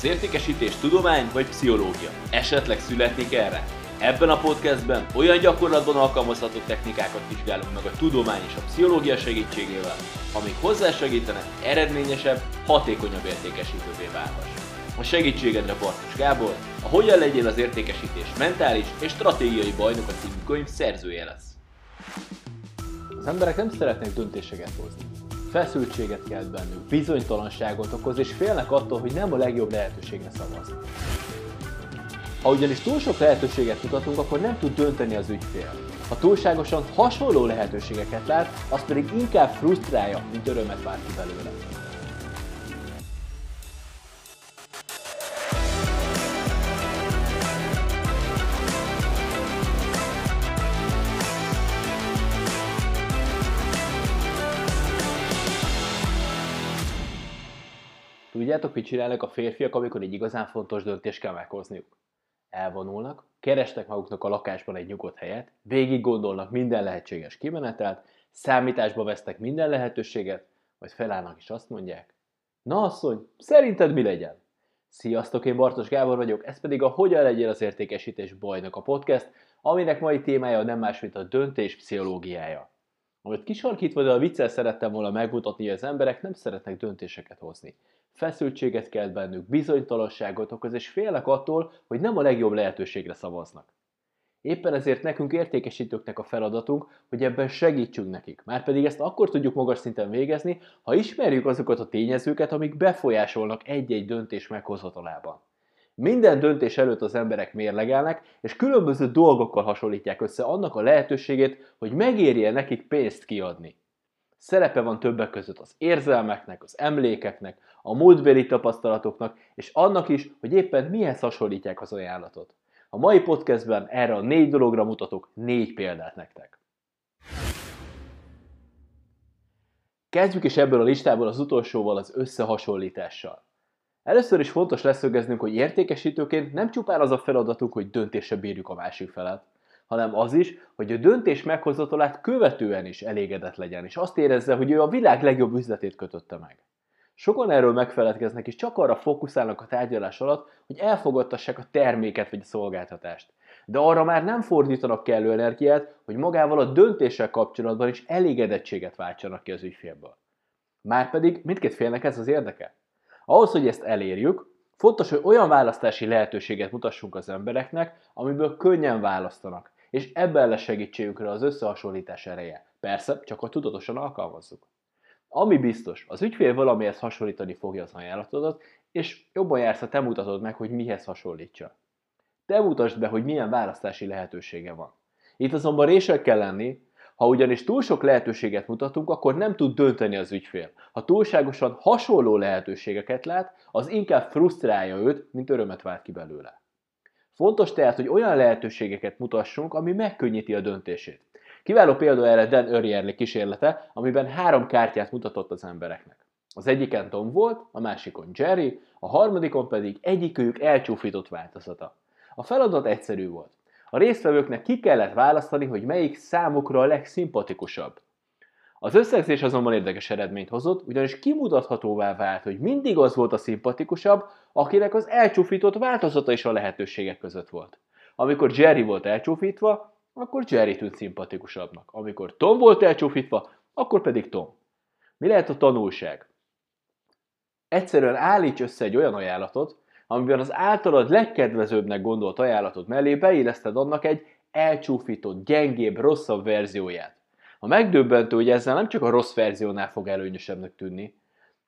Az értékesítés tudomány vagy pszichológia? Esetleg születnék erre? Ebben a podcastben olyan gyakorlatban alkalmazható technikákat vizsgálunk meg a tudomány és a pszichológia segítségével, amik hozzásegítenek eredményesebb, hatékonyabb értékesítővé válhass. A segítségedre Bartos Gábor, a Hogyan legyél az értékesítés mentális és stratégiai bajnoka című könyv szerzője lesz. Az emberek nem szeretnek döntéseket hozni. Feszültséget kelt bennük, bizonytalanságot okoz, és félnek attól, hogy nem a legjobb lehetőségre szavazni. Ha ugyanis túl sok lehetőséget mutatunk, akkor nem tud dönteni az ügyfél. Ha túlságosan hasonló lehetőségeket lát, az pedig inkább frusztrálja, mint örömet vár ki belőle. Tudjátok, mit csinálnak a férfiak, amikor egy igazán fontos döntést kell meghozniuk? Elvonulnak, keresnek maguknak a lakásban egy nyugodt helyet, végig gondolnak minden lehetséges kimenetelt, számításba vesznek minden lehetőséget, majd felállnak és azt mondják, Na asszony, szerinted mi legyen? Sziasztok, én Bartos Gábor vagyok, ez pedig a Hogyan legyél az értékesítés bajnak a podcast, aminek mai témája nem más, mint a döntés pszichológiája. Amit kisarkítva, de a viccel szerettem volna megmutatni, hogy az emberek nem szeretnek döntéseket hozni feszültséget kelt bennük, bizonytalanságot okoz, és félnek attól, hogy nem a legjobb lehetőségre szavaznak. Éppen ezért nekünk értékesítőknek a feladatunk, hogy ebben segítsünk nekik. Márpedig ezt akkor tudjuk magas szinten végezni, ha ismerjük azokat a tényezőket, amik befolyásolnak egy-egy döntés meghozatalában. Minden döntés előtt az emberek mérlegelnek, és különböző dolgokkal hasonlítják össze annak a lehetőségét, hogy megérje nekik pénzt kiadni. Szerepe van többek között az érzelmeknek, az emlékeknek, a múltbeli tapasztalatoknak, és annak is, hogy éppen mihez hasonlítják az ajánlatot. A mai podcastben erre a négy dologra mutatok négy példát nektek. Kezdjük is ebből a listából az utolsóval, az összehasonlítással. Először is fontos leszögeznünk, hogy értékesítőként nem csupán az a feladatunk, hogy döntésre bírjuk a másik felet, hanem az is, hogy a döntés meghozatalát követően is elégedett legyen, és azt érezze, hogy ő a világ legjobb üzletét kötötte meg. Sokan erről megfeledkeznek, és csak arra fókuszálnak a tárgyalás alatt, hogy elfogadtassák a terméket vagy a szolgáltatást. De arra már nem fordítanak kellő energiát, hogy magával a döntéssel kapcsolatban is elégedettséget váltsanak ki az ügyfélből. Márpedig mindkét félnek ez az érdeke. Ahhoz, hogy ezt elérjük, fontos, hogy olyan választási lehetőséget mutassunk az embereknek, amiből könnyen választanak, és ebben lesz segítségükre az összehasonlítás ereje. Persze, csak hogy tudatosan alkalmazzuk. Ami biztos, az ügyfél valamihez hasonlítani fogja az ajánlatodat, és jobban jársz, ha te mutatod meg, hogy mihez hasonlítsa. Te mutasd be, hogy milyen választási lehetősége van. Itt azonban rések kell lenni, ha ugyanis túl sok lehetőséget mutatunk, akkor nem tud dönteni az ügyfél. Ha túlságosan hasonló lehetőségeket lát, az inkább frusztrálja őt, mint örömet vált ki belőle. Fontos tehát, hogy olyan lehetőségeket mutassunk, ami megkönnyíti a döntését. Kiváló példa erre Dan Örjerli kísérlete, amiben három kártyát mutatott az embereknek. Az egyiken Tom volt, a másikon Jerry, a harmadikon pedig egyikőjük elcsúfított változata. A feladat egyszerű volt. A résztvevőknek ki kellett választani, hogy melyik számukra a legszimpatikusabb. Az összegzés azonban érdekes eredményt hozott, ugyanis kimutathatóvá vált, hogy mindig az volt a szimpatikusabb, akinek az elcsúfított változata is a lehetőségek között volt. Amikor Jerry volt elcsúfítva, akkor Jerry tűnt szimpatikusabbnak. Amikor Tom volt elcsúfítva, akkor pedig Tom. Mi lehet a tanulság? Egyszerűen állíts össze egy olyan ajánlatot, amiben az általad legkedvezőbbnek gondolt ajánlatot mellé beilleszted annak egy elcsúfított, gyengébb, rosszabb verzióját. A megdöbbentő, hogy ezzel nem csak a rossz verziónál fog előnyösebbnek tűnni,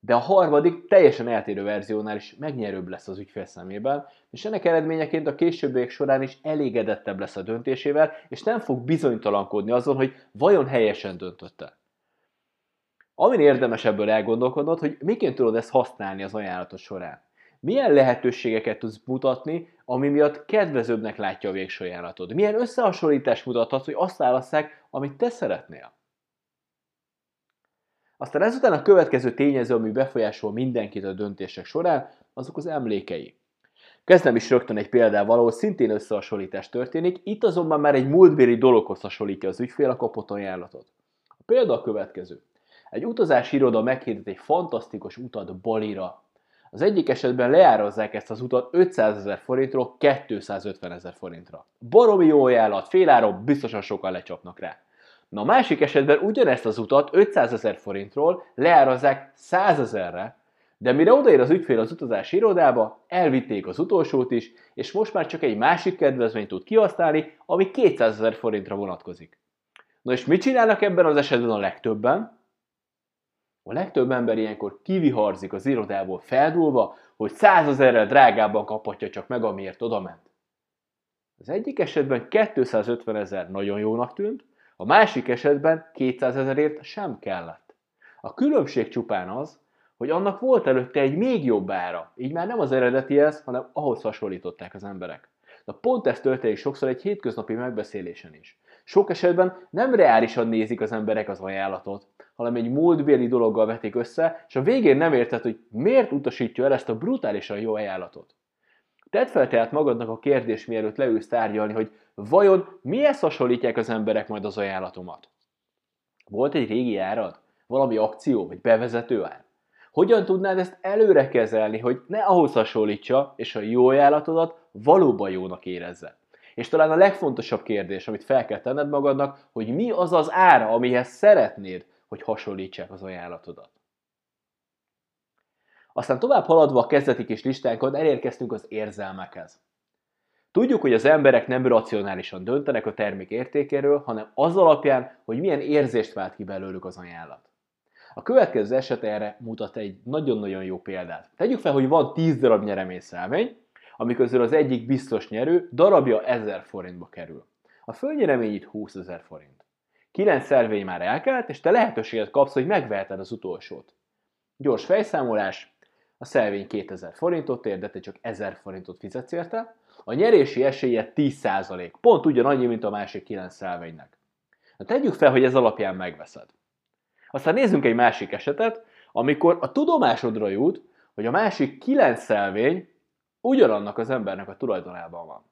de a harmadik, teljesen eltérő verziónál is megnyerőbb lesz az ügyfél szemében, és ennek eredményeként a későbbiek során is elégedettebb lesz a döntésével, és nem fog bizonytalankodni azon, hogy vajon helyesen döntötte. Amin érdemes ebből elgondolkodnod, hogy miként tudod ezt használni az ajánlatot során. Milyen lehetőségeket tudsz mutatni, ami miatt kedvezőbbnek látja a végső ajánlatod? Milyen összehasonlítást mutathatsz, hogy azt válasszák, amit te szeretnél? Aztán ezután a következő tényező, ami befolyásol mindenkit a döntések során, azok az emlékei. Kezdem is rögtön egy példával, ahol szintén összehasonlítás történik, itt azonban már egy múltbéli dologhoz hasonlítja az ügyfél a kapott ajánlatot. A példa a következő. Egy utazási iroda meghirdet egy fantasztikus utat Balira. Az egyik esetben leárazzák ezt az utat 500 ezer forintról 250 ezer forintra. Baromi jó ajánlat, féláron biztosan sokan lecsapnak rá. Na a másik esetben ugyanezt az utat 500 ezer forintról leárazzák 100 ezerre, de mire odaér az ügyfél az utazási irodába, elvitték az utolsót is, és most már csak egy másik kedvezményt tud kihasználni, ami 200 ezer forintra vonatkozik. Na és mit csinálnak ebben az esetben a legtöbben? A legtöbb ember ilyenkor kiviharzik az irodából feldúlva, hogy százezerrel drágábban kaphatja csak meg, amiért odament. Az egyik esetben 250 ezer nagyon jónak tűnt, a másik esetben 200 ezerért sem kellett. A különbség csupán az, hogy annak volt előtte egy még jobb ára, így már nem az eredetihez, hanem ahhoz hasonlították az emberek. Na pont ez történik sokszor egy hétköznapi megbeszélésen is. Sok esetben nem reálisan nézik az emberek az ajánlatot, hanem egy múltbéli dologgal vetik össze, és a végén nem érted, hogy miért utasítja el ezt a brutálisan jó ajánlatot. Tedd fel tehát magadnak a kérdés, mielőtt leülsz tárgyalni, hogy vajon mihez hasonlítják az emberek majd az ajánlatomat? Volt egy régi árad? Valami akció, vagy bevezető ár? Hogyan tudnád ezt előre kezelni, hogy ne ahhoz hasonlítsa, és a jó ajánlatodat valóban jónak érezze? És talán a legfontosabb kérdés, amit fel kell tenned magadnak, hogy mi az az ára, amihez szeretnéd, hogy hasonlítsák az ajánlatodat. Aztán tovább haladva a kezdeti kis listánkon elérkeztünk az érzelmekhez. Tudjuk, hogy az emberek nem racionálisan döntenek a termék értékéről, hanem az alapján, hogy milyen érzést vált ki belőlük az ajánlat. A következő eset erre mutat egy nagyon-nagyon jó példát. Tegyük fel, hogy van 10 darab nyereményszelvény, ami közül az egyik biztos nyerő darabja 1000 forintba kerül. A fölnyeremény itt 20 ezer forint. 9 szelvény már elkelt, és te lehetőséget kapsz, hogy megveheted az utolsót. Gyors fejszámolás, a szelvény 2000 forintot ér, de te csak 1000 forintot fizetsz érte. A nyerési esélye 10%, pont ugyanannyi, mint a másik 9 szelvénynek. Na tegyük fel, hogy ez alapján megveszed. Aztán nézzünk egy másik esetet, amikor a tudomásodra jut, hogy a másik 9 szelvény ugyanannak az embernek a tulajdonában van.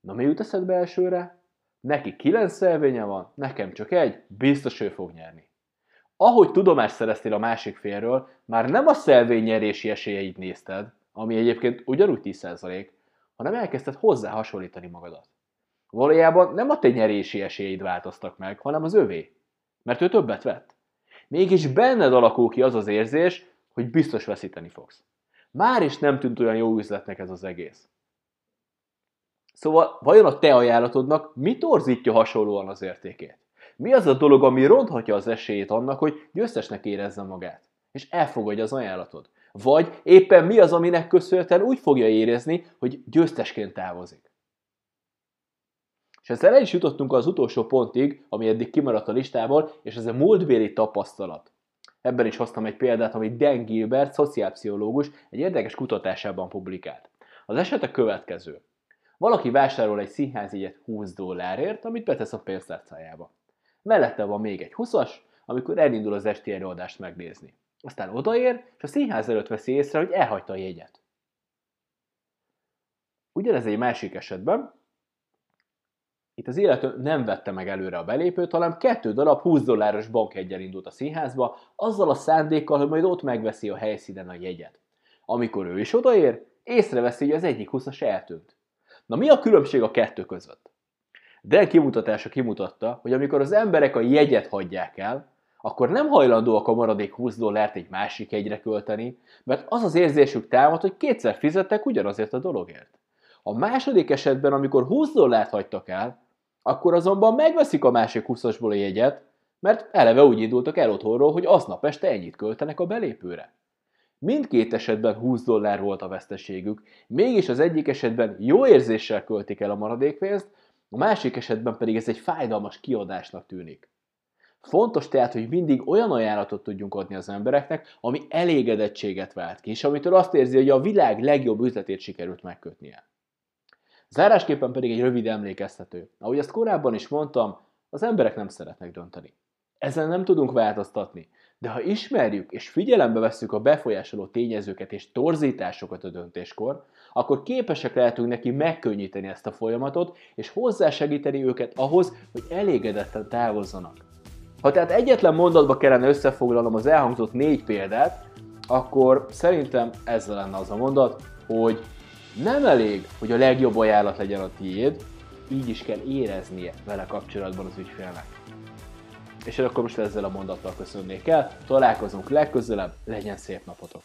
Na mi jut eszedbe elsőre? Neki 9 szelvénye van, nekem csak egy, biztos ő fog nyerni. Ahogy tudomást szereztél a másik félről, már nem a szelvény nyerési esélyeit nézted, ami egyébként ugyanúgy 10%, hanem elkezdted hozzá hasonlítani magadat. Valójában nem a te nyerési esélyeid változtak meg, hanem az övé. Mert ő többet vett. Mégis benned alakul ki az az érzés, hogy biztos veszíteni fogsz. Már is nem tűnt olyan jó üzletnek ez az egész. Szóval vajon a te ajánlatodnak mi torzítja hasonlóan az értékét? Mi az a dolog, ami ronthatja az esélyét annak, hogy győztesnek érezze magát, és elfogadja az ajánlatod? Vagy éppen mi az, aminek köszönhetően úgy fogja érezni, hogy győztesként távozik? És ezzel el is jutottunk az utolsó pontig, ami eddig kimaradt a listából, és ez a múltbéli tapasztalat. Ebben is hoztam egy példát, amit Dan Gilbert, szociálpszichológus, egy érdekes kutatásában publikált. Az eset a következő. Valaki vásárol egy színházjegyet 20 dollárért, amit betesz a pénztárcájába. Mellette van még egy 20-as, amikor elindul az esti előadást megnézni. Aztán odaér, és a színház előtt veszi észre, hogy elhagyta a jegyet. Ugyanez egy másik esetben, itt az illető nem vette meg előre a belépőt, hanem kettő darab 20 dolláros bankjegyen indult a színházba, azzal a szándékkal, hogy majd ott megveszi a helyszínen a jegyet. Amikor ő is odaér, észreveszi, hogy az egyik 20-as eltűnt. Na mi a különbség a kettő között? Dell kimutatása kimutatta, hogy amikor az emberek a jegyet hagyják el, akkor nem hajlandóak a maradék 20 dollárt egy másik jegyre költeni, mert az az érzésük támad, hogy kétszer fizettek ugyanazért a dologért. A második esetben, amikor 20 dollárt hagytak el, akkor azonban megveszik a másik 20-asból a jegyet, mert eleve úgy indultak el otthonról, hogy aznap este ennyit költenek a belépőre. Mindkét esetben 20 dollár volt a veszteségük, mégis az egyik esetben jó érzéssel költik el a maradékpénzt, a másik esetben pedig ez egy fájdalmas kiadásnak tűnik. Fontos tehát, hogy mindig olyan ajánlatot tudjunk adni az embereknek, ami elégedettséget vált ki, és amitől azt érzi, hogy a világ legjobb üzletét sikerült megkötnie. Zárásképpen pedig egy rövid emlékeztető. Ahogy ezt korábban is mondtam, az emberek nem szeretnek dönteni. Ezen nem tudunk változtatni, de ha ismerjük és figyelembe vesszük a befolyásoló tényezőket és torzításokat a döntéskor, akkor képesek lehetünk neki megkönnyíteni ezt a folyamatot, és hozzásegíteni őket ahhoz, hogy elégedetten távozzanak. Ha tehát egyetlen mondatba kellene összefoglalnom az elhangzott négy példát, akkor szerintem ezzel lenne az a mondat, hogy nem elég, hogy a legjobb ajánlat legyen a tiéd, így is kell éreznie vele kapcsolatban az ügyfélnek. És akkor most ezzel a mondattal köszönnék el, találkozunk legközelebb, legyen szép napotok!